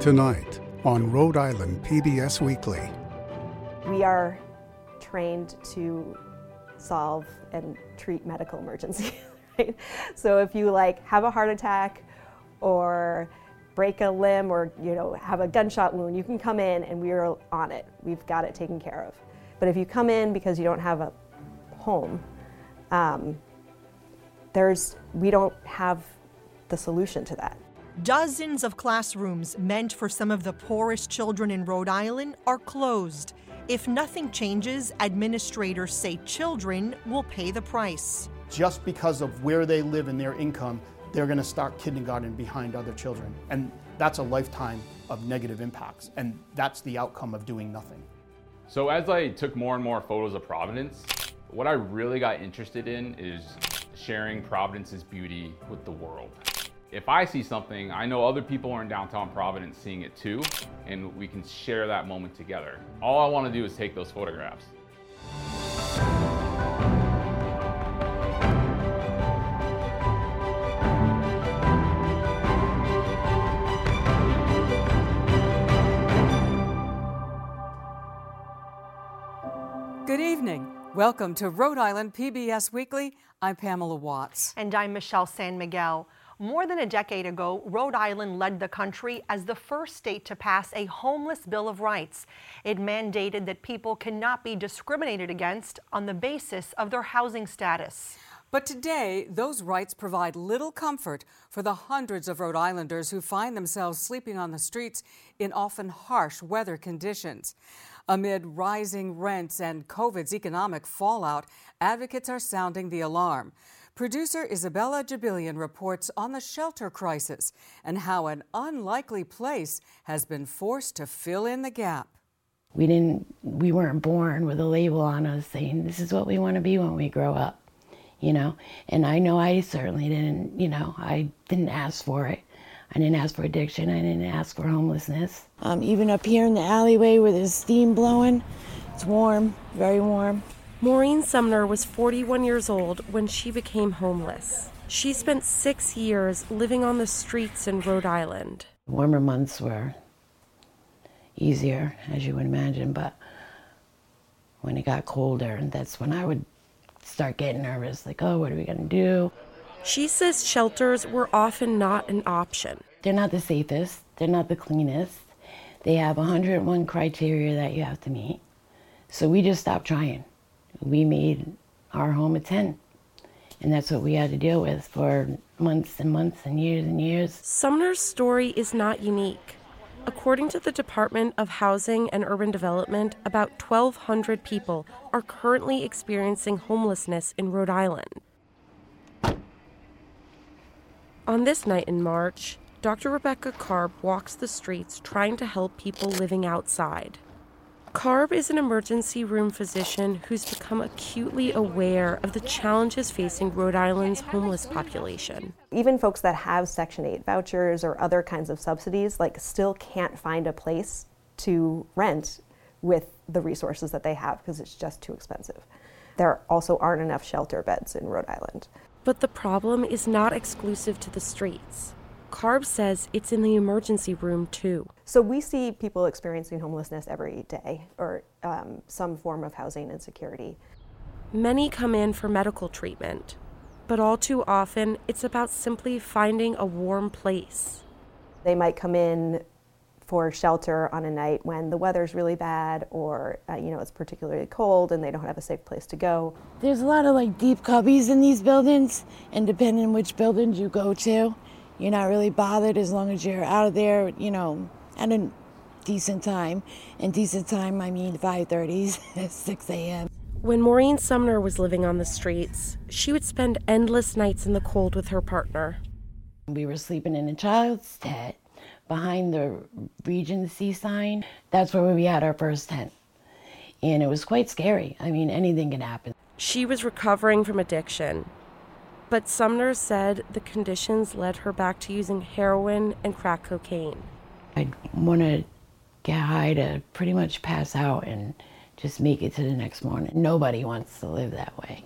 Tonight on Rhode Island PBS Weekly. We are trained to solve and treat medical emergencies. Right? So if you like have a heart attack or break a limb or you know have a gunshot wound, you can come in and we're on it. We've got it taken care of. But if you come in because you don't have a home, um, there's we don't have the solution to that. Dozens of classrooms meant for some of the poorest children in Rhode Island are closed. If nothing changes, administrators say children will pay the price. Just because of where they live and their income, they're going to start kindergarten behind other children. And that's a lifetime of negative impacts. And that's the outcome of doing nothing. So as I took more and more photos of Providence, what I really got interested in is sharing Providence's beauty with the world. If I see something, I know other people are in downtown Providence seeing it too, and we can share that moment together. All I want to do is take those photographs. Good evening. Welcome to Rhode Island PBS Weekly. I'm Pamela Watts. And I'm Michelle San Miguel. More than a decade ago, Rhode Island led the country as the first state to pass a homeless Bill of Rights. It mandated that people cannot be discriminated against on the basis of their housing status. But today, those rights provide little comfort for the hundreds of Rhode Islanders who find themselves sleeping on the streets in often harsh weather conditions. Amid rising rents and COVID's economic fallout, advocates are sounding the alarm. Producer Isabella Jibilian reports on the shelter crisis and how an unlikely place has been forced to fill in the gap. We didn't we weren't born with a label on us saying this is what we want to be when we grow up. You know, and I know I certainly didn't, you know, I didn't ask for it. I didn't ask for addiction. I didn't ask for homelessness. Um, even up here in the alleyway where there's steam blowing, it's warm, very warm. Maureen Sumner was 41 years old when she became homeless. She spent six years living on the streets in Rhode Island. Warmer months were easier, as you would imagine, but when it got colder, that's when I would start getting nervous like, oh, what are we going to do? She says shelters were often not an option. They're not the safest, they're not the cleanest. They have 101 criteria that you have to meet. So we just stopped trying. We made our home a tent. And that's what we had to deal with for months and months and years and years. Sumner's story is not unique. According to the Department of Housing and Urban Development, about 1,200 people are currently experiencing homelessness in Rhode Island. On this night in March, Dr. Rebecca Karb walks the streets trying to help people living outside. Karb is an emergency room physician who's become acutely aware of the challenges facing Rhode Island's homeless population. Even folks that have Section 8 vouchers or other kinds of subsidies like still can't find a place to rent with the resources that they have because it's just too expensive. There also aren't enough shelter beds in Rhode Island. But the problem is not exclusive to the streets. Karb says it's in the emergency room too. So we see people experiencing homelessness every day or um, some form of housing insecurity. Many come in for medical treatment, but all too often it's about simply finding a warm place. They might come in for shelter on a night when the weather's really bad or uh, you know it's particularly cold and they don't have a safe place to go. There's a lot of like deep cubbies in these buildings, and depending on which buildings you go to, you're not really bothered as long as you're out of there, you know, at a decent time. And decent time, I mean 5:30s, 6 a.m. When Maureen Sumner was living on the streets, she would spend endless nights in the cold with her partner. We were sleeping in a child's tent behind the Regency sign. That's where we had our first tent. And it was quite scary. I mean, anything can happen. She was recovering from addiction. But Sumner said the conditions led her back to using heroin and crack cocaine. I'd want to get high to pretty much pass out and just make it to the next morning. Nobody wants to live that way,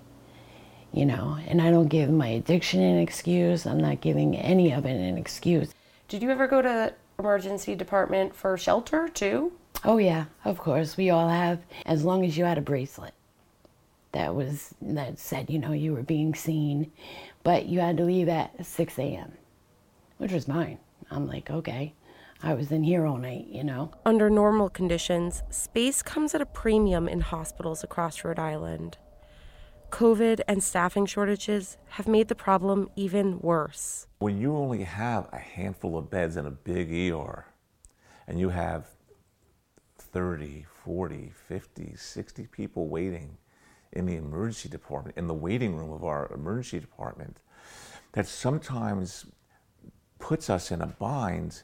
you know. And I don't give my addiction an excuse. I'm not giving any of it an excuse. Did you ever go to the emergency department for shelter too? Oh yeah, of course. We all have as long as you had a bracelet. That was that said, you know, you were being seen. But you had to leave at six AM, which was mine. I'm like, okay. I was in here all night, you know. Under normal conditions, space comes at a premium in hospitals across Rhode Island. COVID and staffing shortages have made the problem even worse. When you only have a handful of beds in a big ER and you have 30, 40, 50, 60 people waiting in the emergency department, in the waiting room of our emergency department, that sometimes puts us in a bind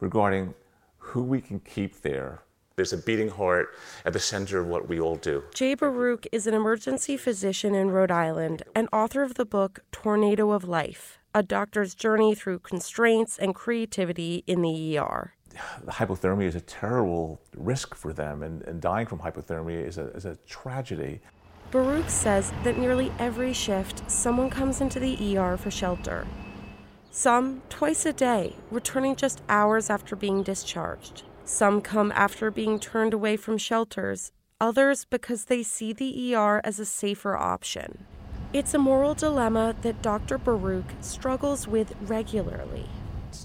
regarding who we can keep there. There's a beating heart at the center of what we all do. Jay Baruch is an emergency physician in Rhode Island and author of the book Tornado of Life A Doctor's Journey Through Constraints and Creativity in the ER. Hypothermia is a terrible risk for them, and, and dying from hypothermia is a, is a tragedy. Baruch says that nearly every shift, someone comes into the ER for shelter. Some twice a day, returning just hours after being discharged. Some come after being turned away from shelters, others because they see the ER as a safer option. It's a moral dilemma that Dr. Baruch struggles with regularly.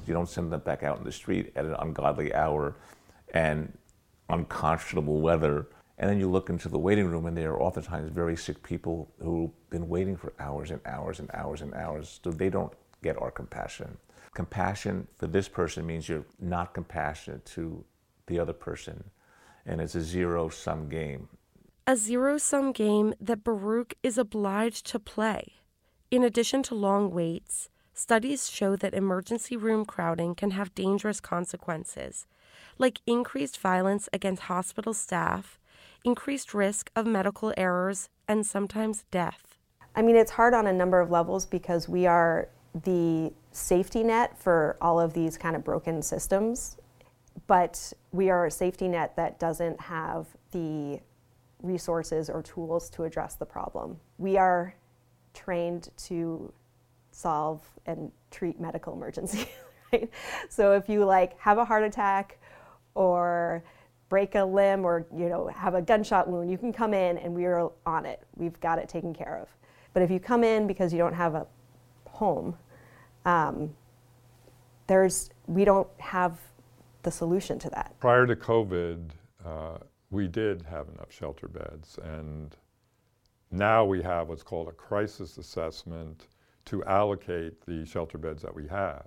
You don't send them back out in the street at an ungodly hour and unconscionable weather. And then you look into the waiting room, and there are oftentimes very sick people who've been waiting for hours and hours and hours and hours, so they don't get our compassion. Compassion for this person means you're not compassionate to the other person, and it's a zero sum game. A zero sum game that Baruch is obliged to play. In addition to long waits, studies show that emergency room crowding can have dangerous consequences, like increased violence against hospital staff, increased risk of medical errors, and sometimes death. I mean, it's hard on a number of levels because we are the safety net for all of these kind of broken systems, but we are a safety net that doesn't have the resources or tools to address the problem. We are trained to solve and treat medical emergencies, right? So if you like have a heart attack or break a limb or you know have a gunshot wound, you can come in and we are on it. We've got it taken care of. But if you come in because you don't have a home, um, there's we don't have the solution to that. Prior to COVID, uh, we did have enough shelter beds, and now we have what's called a crisis assessment to allocate the shelter beds that we have.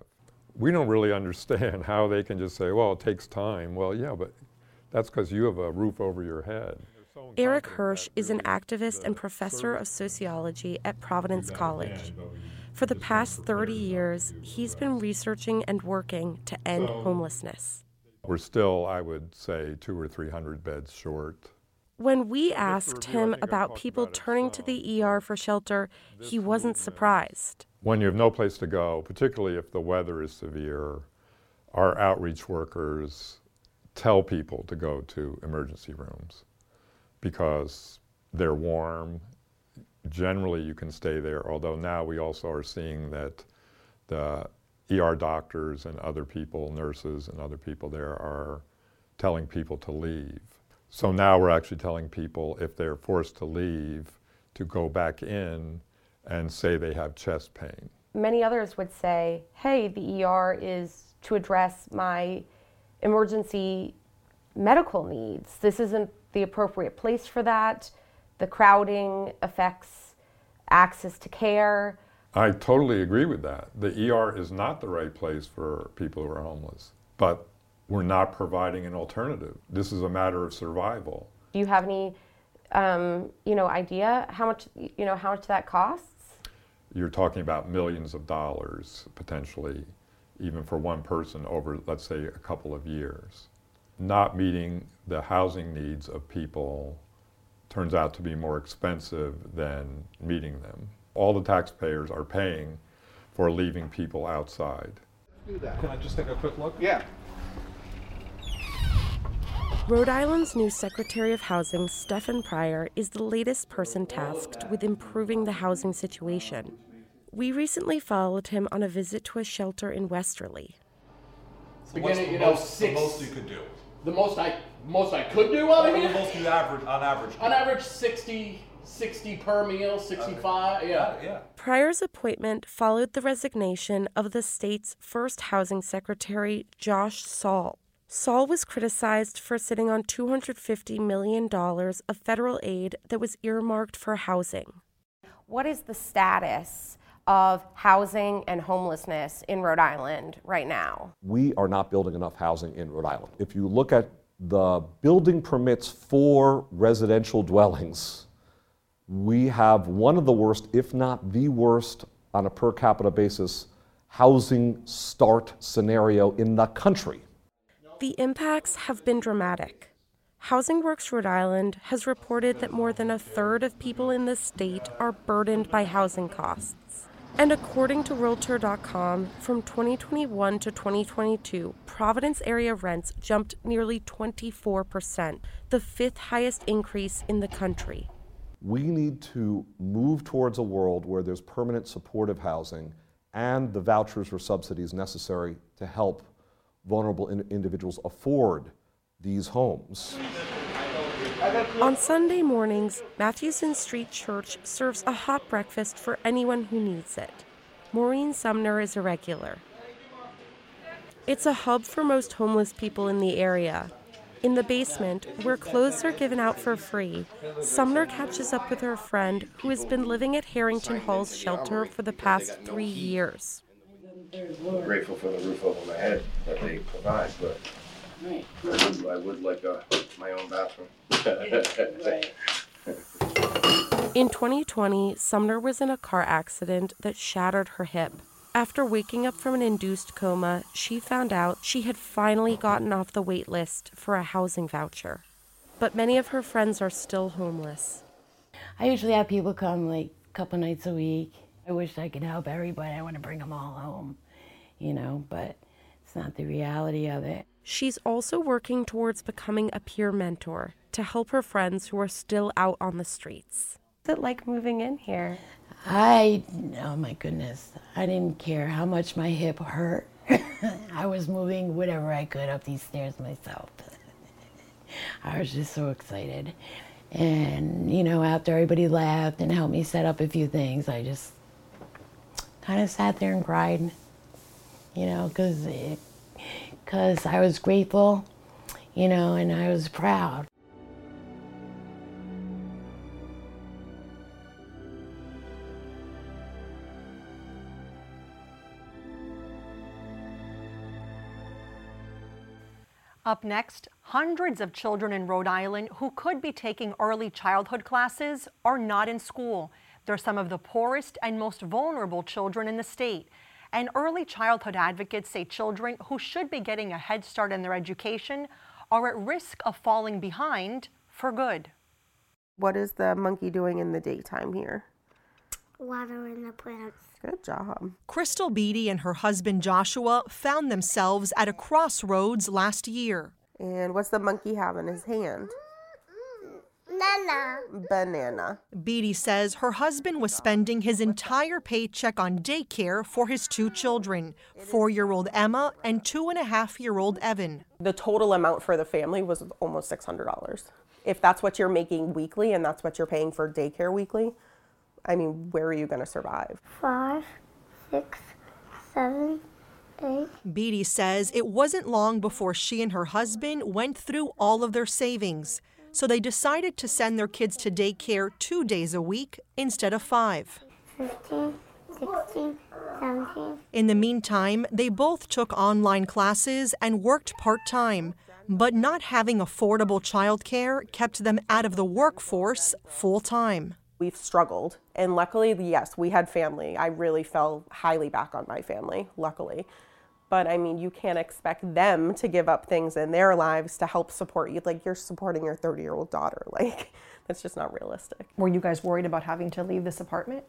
We don't really understand how they can just say, well, it takes time. Well, yeah, but that's because you have a roof over your head. Eric Hirsch is an activist and professor of sociology at Providence College. For the past 30 years, he's been researching and working to end homelessness. We're still, I would say, two or three hundred beds short. When we asked him about people turning to the ER for shelter, he wasn't surprised. When you have no place to go, particularly if the weather is severe, our outreach workers tell people to go to emergency rooms because they're warm. Generally, you can stay there, although now we also are seeing that the ER doctors and other people, nurses and other people there are telling people to leave. So now we're actually telling people if they're forced to leave to go back in and say they have chest pain. Many others would say, hey, the ER is to address my emergency medical needs. This isn't the appropriate place for that. The crowding affects access to care. I totally agree with that. The ER is not the right place for people who are homeless, but we're not providing an alternative. This is a matter of survival. Do you have any, um, you know, idea how much, you know, how much that costs? You're talking about millions of dollars potentially, even for one person over, let's say, a couple of years. Not meeting the housing needs of people turns out to be more expensive than meeting them. All the taxpayers are paying for leaving people outside. Do that. Can I just take a quick look? Yeah. Rhode Island's new Secretary of Housing, Stefan Pryor, is the latest person tasked with improving the housing situation. We recently followed him on a visit to a shelter in Westerly. beginning, you know, most, six. The most you could do. The most I most I could do out of Or here. The most you average on average. On average, 60, 60 per meal, 65. Yeah. Yeah. Pryor's appointment followed the resignation of the state's first housing secretary, Josh Saul. Saul was criticized for sitting on $250 million of federal aid that was earmarked for housing. What is the status of housing and homelessness in Rhode Island right now? We are not building enough housing in Rhode Island. If you look at the building permits for residential dwellings, we have one of the worst, if not the worst, on a per capita basis, housing start scenario in the country. The impacts have been dramatic. Housing Works Rhode Island has reported that more than a third of people in the state are burdened by housing costs. And according to Realtor.com, from 2021 to 2022, Providence area rents jumped nearly 24%, the fifth highest increase in the country. We need to move towards a world where there's permanent supportive housing and the vouchers or subsidies necessary to help vulnerable in- individuals afford these homes. On Sunday mornings, Mathewson Street Church serves a hot breakfast for anyone who needs it. Maureen Sumner is a regular. It's a hub for most homeless people in the area. In the basement, where clothes are given out for free, Sumner catches up with her friend who has been living at Harrington Hall's shelter for the past three years. grateful for the roof over my head that they provide, but I would, I would like a, my own bathroom. In 2020, Sumner was in a car accident that shattered her hip. After waking up from an induced coma, she found out she had finally gotten off the wait list for a housing voucher. But many of her friends are still homeless. I usually have people come like a couple nights a week. I wish I could help everybody. I want to bring them all home, you know, but it's not the reality of it. She's also working towards becoming a peer mentor to help her friends who are still out on the streets. What's it like moving in here? I, oh my goodness, I didn't care how much my hip hurt. I was moving whatever I could up these stairs myself. I was just so excited. And, you know, after everybody left and helped me set up a few things, I just kind of sat there and cried, you know, because because I was grateful, you know, and I was proud. Up next, hundreds of children in Rhode Island who could be taking early childhood classes are not in school. They're some of the poorest and most vulnerable children in the state. And early childhood advocates say children who should be getting a head start in their education are at risk of falling behind for good. What is the monkey doing in the daytime here? Watering the plants. Good job. Crystal Beatty and her husband Joshua found themselves at a crossroads last year. And what's the monkey have in his hand? Nana. Banana. Beatty says her husband was spending his entire paycheck on daycare for his two children, four year old Emma and two and a half year old Evan. The total amount for the family was almost $600. If that's what you're making weekly and that's what you're paying for daycare weekly, I mean, where are you going to survive? Five, six, seven, eight. Beatty says it wasn't long before she and her husband went through all of their savings. So they decided to send their kids to daycare two days a week instead of five. 15, 16, 17. In the meantime, they both took online classes and worked part time. But not having affordable childcare kept them out of the workforce full time. We've struggled. And luckily, yes, we had family. I really fell highly back on my family, luckily. But I mean, you can't expect them to give up things in their lives to help support you. Like you're supporting your 30 year old daughter. Like that's just not realistic. Were you guys worried about having to leave this apartment?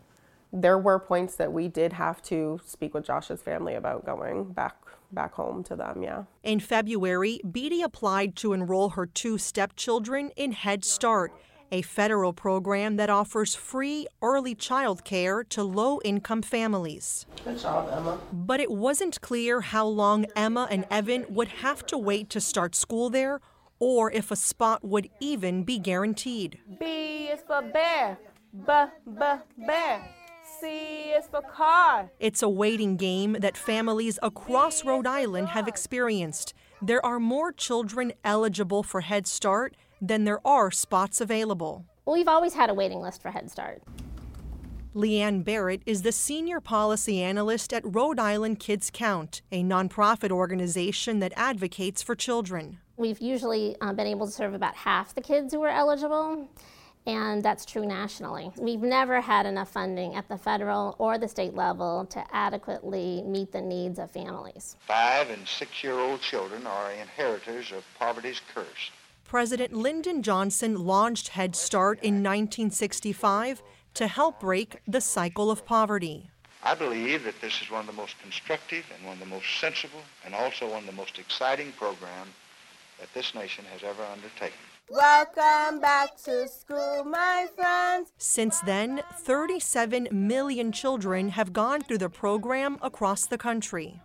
There were points that we did have to speak with Josh's family about going back back home to them, yeah. In February, Beatty applied to enroll her two stepchildren in Head Start a federal program that offers free early child care to low income families. Good job, Emma. But it wasn't clear how long Emma and Evan would have to wait to start school there or if a spot would even be guaranteed. B is for bear. B, b, bear. C is for car. It's a waiting game that families across Rhode Island have experienced. There are more children eligible for Head Start than there are spots available. We've always had a waiting list for Head Start. Leanne Barrett is the senior policy analyst at Rhode Island Kids Count, a nonprofit organization that advocates for children. We've usually uh, been able to serve about half the kids who are eligible, and that's true nationally. We've never had enough funding at the federal or the state level to adequately meet the needs of families. Five and six year old children are inheritors of poverty's curse. President Lyndon Johnson launched Head Start in 1965 to help break the cycle of poverty. I believe that this is one of the most constructive and one of the most sensible and also one of the most exciting programs that this nation has ever undertaken. Welcome back to school, my friends. Since then, 37 million children have gone through the program across the country.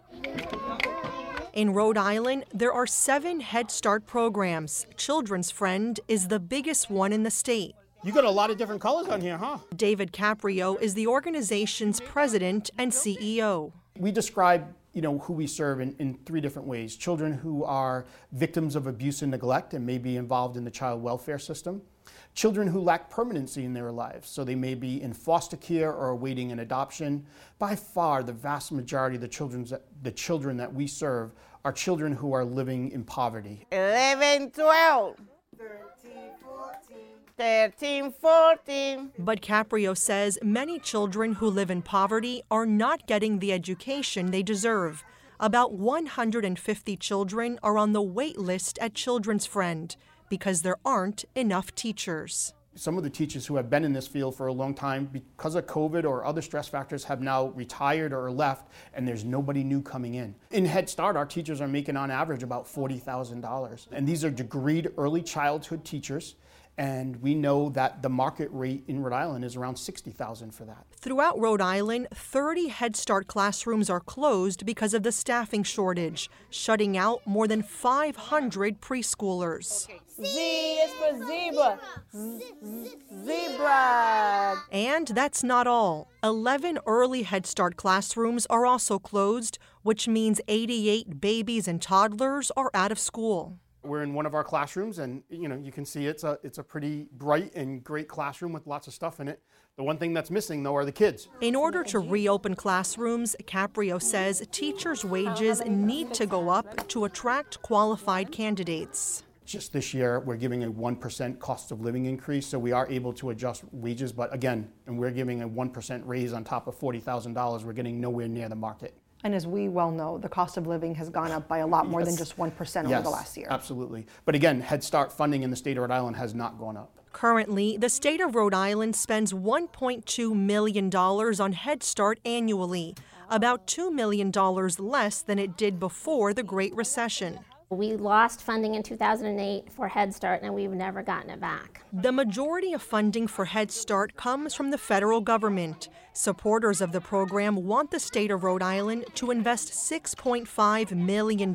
In Rhode Island, there are seven Head Start programs. Children's Friend is the biggest one in the state. You got a lot of different colors on here, huh? David Caprio is the organization's president and CEO. We describe you know, who we serve in, in three different ways. Children who are victims of abuse and neglect and may be involved in the child welfare system. Children who lack permanency in their lives, so they may be in foster care or awaiting an adoption. By far, the vast majority of the, children's, the children that we serve are children who are living in poverty. 11, 12. 13, 14. But Caprio says many children who live in poverty are not getting the education they deserve. About 150 children are on the wait list at Children's Friend because there aren't enough teachers. Some of the teachers who have been in this field for a long time, because of COVID or other stress factors, have now retired or left, and there's nobody new coming in. In Head Start, our teachers are making on average about $40,000. And these are degreed early childhood teachers and we know that the market rate in Rhode Island is around 60,000 for that. Throughout Rhode Island, 30 Head Start classrooms are closed because of the staffing shortage, shutting out more than 500 preschoolers. Z is for zebra. Zebra. And that's not all. 11 early Head Start classrooms are also closed, which means 88 babies and toddlers are out of school. We're in one of our classrooms, and you know you can see it's a it's a pretty bright and great classroom with lots of stuff in it. The one thing that's missing though are the kids. In order to reopen classrooms, Caprio says teachers' wages need to go up to attract qualified candidates. Just this year, we're giving a 1% cost of living increase, so we are able to adjust wages. But again, and we're giving a 1% raise on top of $40,000, we're getting nowhere near the market. And as we well know, the cost of living has gone up by a lot more Yes. than just 1% over yes, the last year. Absolutely. But again, Head Start funding in the state of Rhode Island has not gone up. Currently, the state of Rhode Island spends $1.2 million on Head Start annually, about $2 million less than it did before the Great Recession. We lost funding in 2008 for Head Start and we've never gotten it back. The majority of funding for Head Start comes from the federal government. Supporters of the program want the state of Rhode Island to invest $6.5 million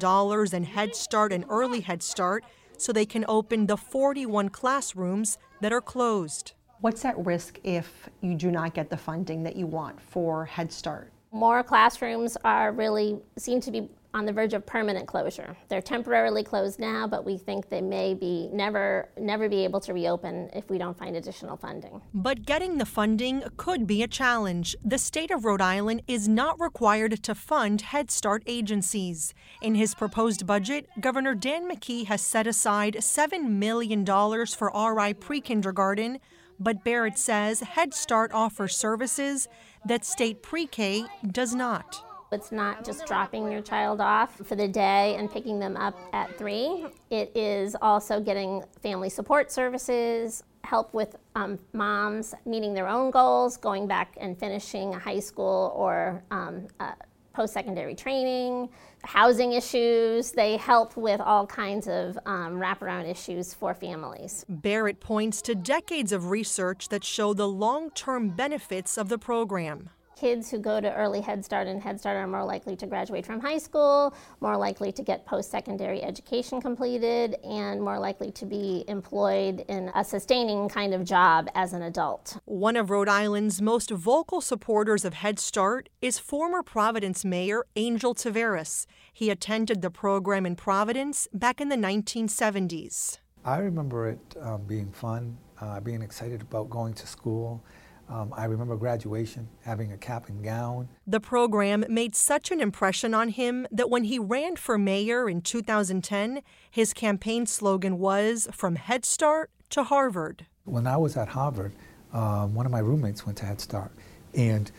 in Head Start and Early Head Start so they can open the 41 classrooms that are closed. What's at risk if you do not get the funding that you want for Head Start? More classrooms are really seem to be on the verge of permanent closure. They're temporarily closed now, but we think they may be never never be able to reopen if we don't find additional funding. But getting the funding could be a challenge. The state of Rhode Island is not required to fund Head Start agencies. In his proposed budget, Governor Dan McKee has set aside $7 million for RI pre kindergarten, but Barrett says Head Start offers services that state pre K does not. It's not just dropping your child off for the day and picking them up at three. It is also getting family support services, help with um, moms meeting their own goals, going back and finishing a high school or um, a post secondary training, housing issues. They help with all kinds of um, wraparound issues for families. Barrett points to decades of research that show the long term benefits of the program kids who go to early Head Start and Head Start are more likely to graduate from high school, more likely to get post secondary education completed, and more likely to be employed in a sustaining kind of job as an adult. One of Rhode Island's most vocal supporters of Head Start is former Providence Mayor Angel Taveras. He attended the program in Providence back in the 1970s. I remember it um, being fun, uh, being excited about going to school. Um, I remember graduation, having a cap and gown. The program made such an impression on him that when he ran for mayor in 2010, his campaign slogan was From Head Start to Harvard. When I was at Harvard, um, one of my roommates went to Head Start, and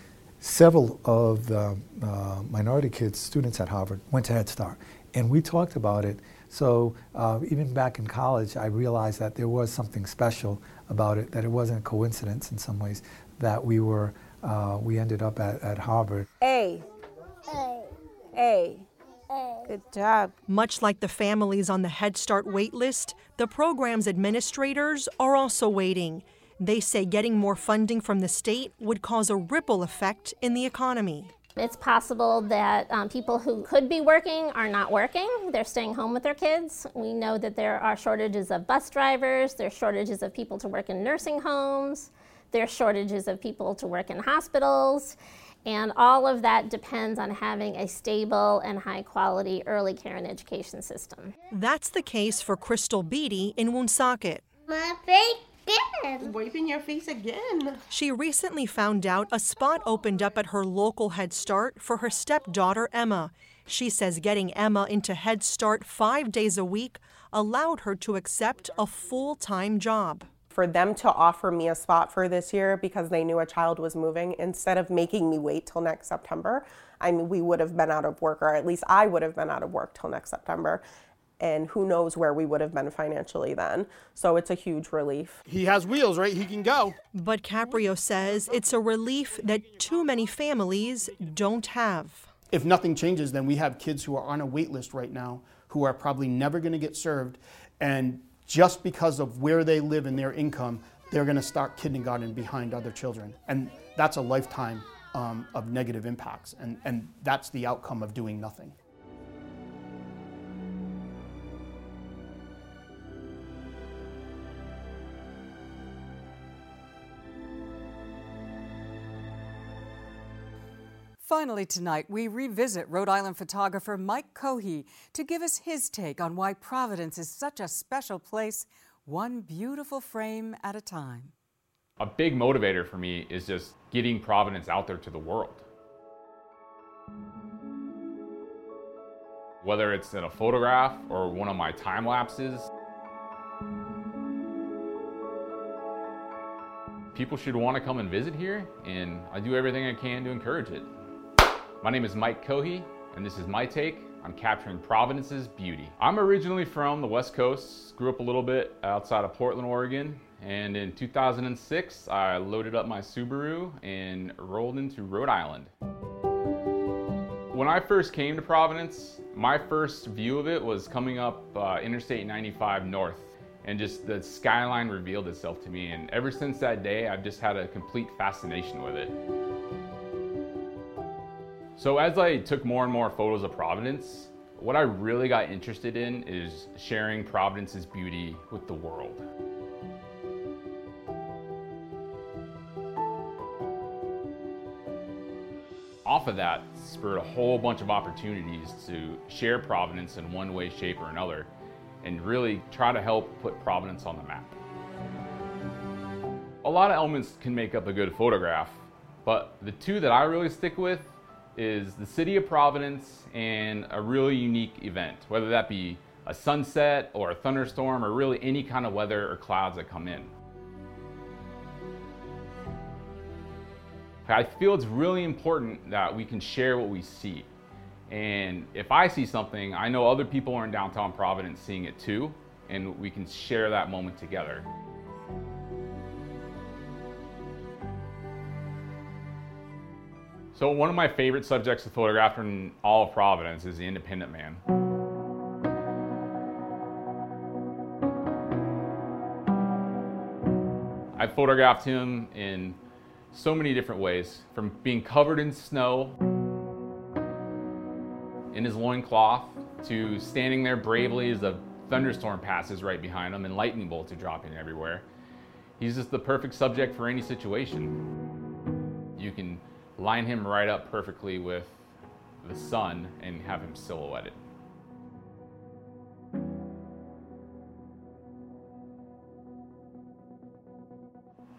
several of the uh, minority kids, students at Harvard, went to Head Start. And we talked about it. So uh, even back in college, I realized that there was something special about it, that it wasn't a coincidence in some ways, that we were, uh, we ended up at, at Harvard. A. A. A. A. Good job. Much like the families on the Head Start wait list, the program's administrators are also waiting. They say getting more funding from the state would cause a ripple effect in the economy. It's possible that um, people who could be working are not working. They're staying home with their kids. We know that there are shortages of bus drivers, there's shortages of people to work in nursing homes, there's shortages of people to work in hospitals. And all of that depends on having a stable and high quality early care and education system. That's the case for Crystal Beatty in Woonsocket. My face again. Wiping your face again. She recently found out a spot opened up at her local Head Start for her stepdaughter, Emma. She says getting Emma into Head Start five days a week allowed her to accept a full time job for them to offer me a spot for this year because they knew a child was moving instead of making me wait till next September. I mean, we would have been out of work, or at least I would have been out of work till next September. And who knows where we would have been financially then. So it's a huge relief. He has wheels, right? He can go. But Caprio says it's a relief that too many families don't have. If nothing changes, then we have kids who are on a wait list right now who are probably never going to get served. And just because of where they live and their income, they're going to start kindergarten behind other children. And that's a lifetime um, of negative impacts. And, and that's the outcome of doing nothing. Finally, tonight, we revisit Rhode Island photographer Mike Cohea to give us his take on why Providence is such a special place, one beautiful frame at a time. A big motivator for me is just getting Providence out there to the world. Whether it's in a photograph or one of my time lapses, people should want to come and visit here, and I do everything I can to encourage it. My name is Mike Cohea, and this is my take on capturing Providence's beauty. I'm originally from the West Coast, grew up a little bit outside of Portland, Oregon, and in 2006, I loaded up my Subaru and rolled into Rhode Island. When I first came to Providence, my first view of it was coming up uh, Interstate 95 North and just the skyline revealed itself to me. And ever since that day, I've just had a complete fascination with it. So as I took more and more photos of Providence, what I really got interested in is sharing Providence's beauty with the world. Off of that spurred a whole bunch of opportunities to share Providence in one way, shape, or another, and really try to help put Providence on the map. A lot of elements can make up a good photograph, but the two that I really stick with is the city of Providence and a really unique event, whether that be a sunset or a thunderstorm or really any kind of weather or clouds that come in. I feel it's really important that we can share what we see. And if I see something, I know other people are in downtown Providence seeing it too, and we can share that moment together. So one of my favorite subjects to photograph in all of Providence is the independent man. I photographed him in so many different ways, from being covered in snow in his loincloth to standing there bravely as a thunderstorm passes right behind him and lightning bolts are dropping everywhere. He's just the perfect subject for any situation. You can line him right up perfectly with the sun and have him silhouetted.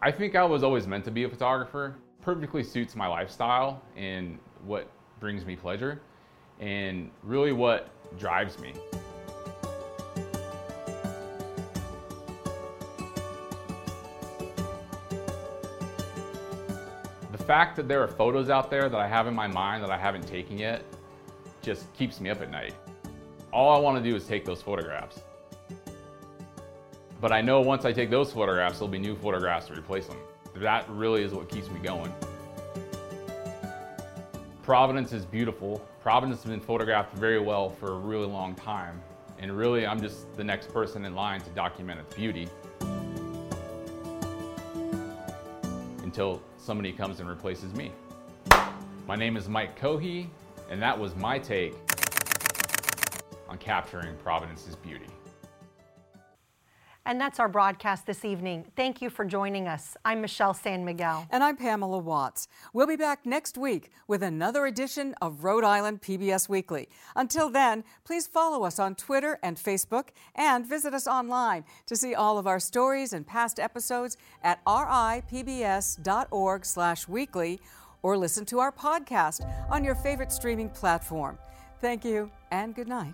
I think I was always meant to be a photographer. Perfectly suits my lifestyle and what brings me pleasure and really what drives me. Fact that there are photos out there that I have in my mind that I haven't taken yet just keeps me up at night. All I want to do is take those photographs. But I know once I take those photographs, there'll be new photographs to replace them. That really is what keeps me going. Providence is beautiful. Providence has been photographed very well for a really long time. And really, I'm just the next person in line to document its beauty. Until somebody comes and replaces me. My name is Mike Cohea, and that was my take on capturing Providence's beauty. And that's our broadcast this evening. Thank you for joining us. I'm Michelle San Miguel. And I'm Pamela Watts. We'll be back next week with another edition of Rhode Island PBS Weekly. Until then, please follow us on Twitter and Facebook and visit us online to see all of our stories and past episodes at ripbs.org slash weekly or listen to our podcast on your favorite streaming platform. Thank you and good night.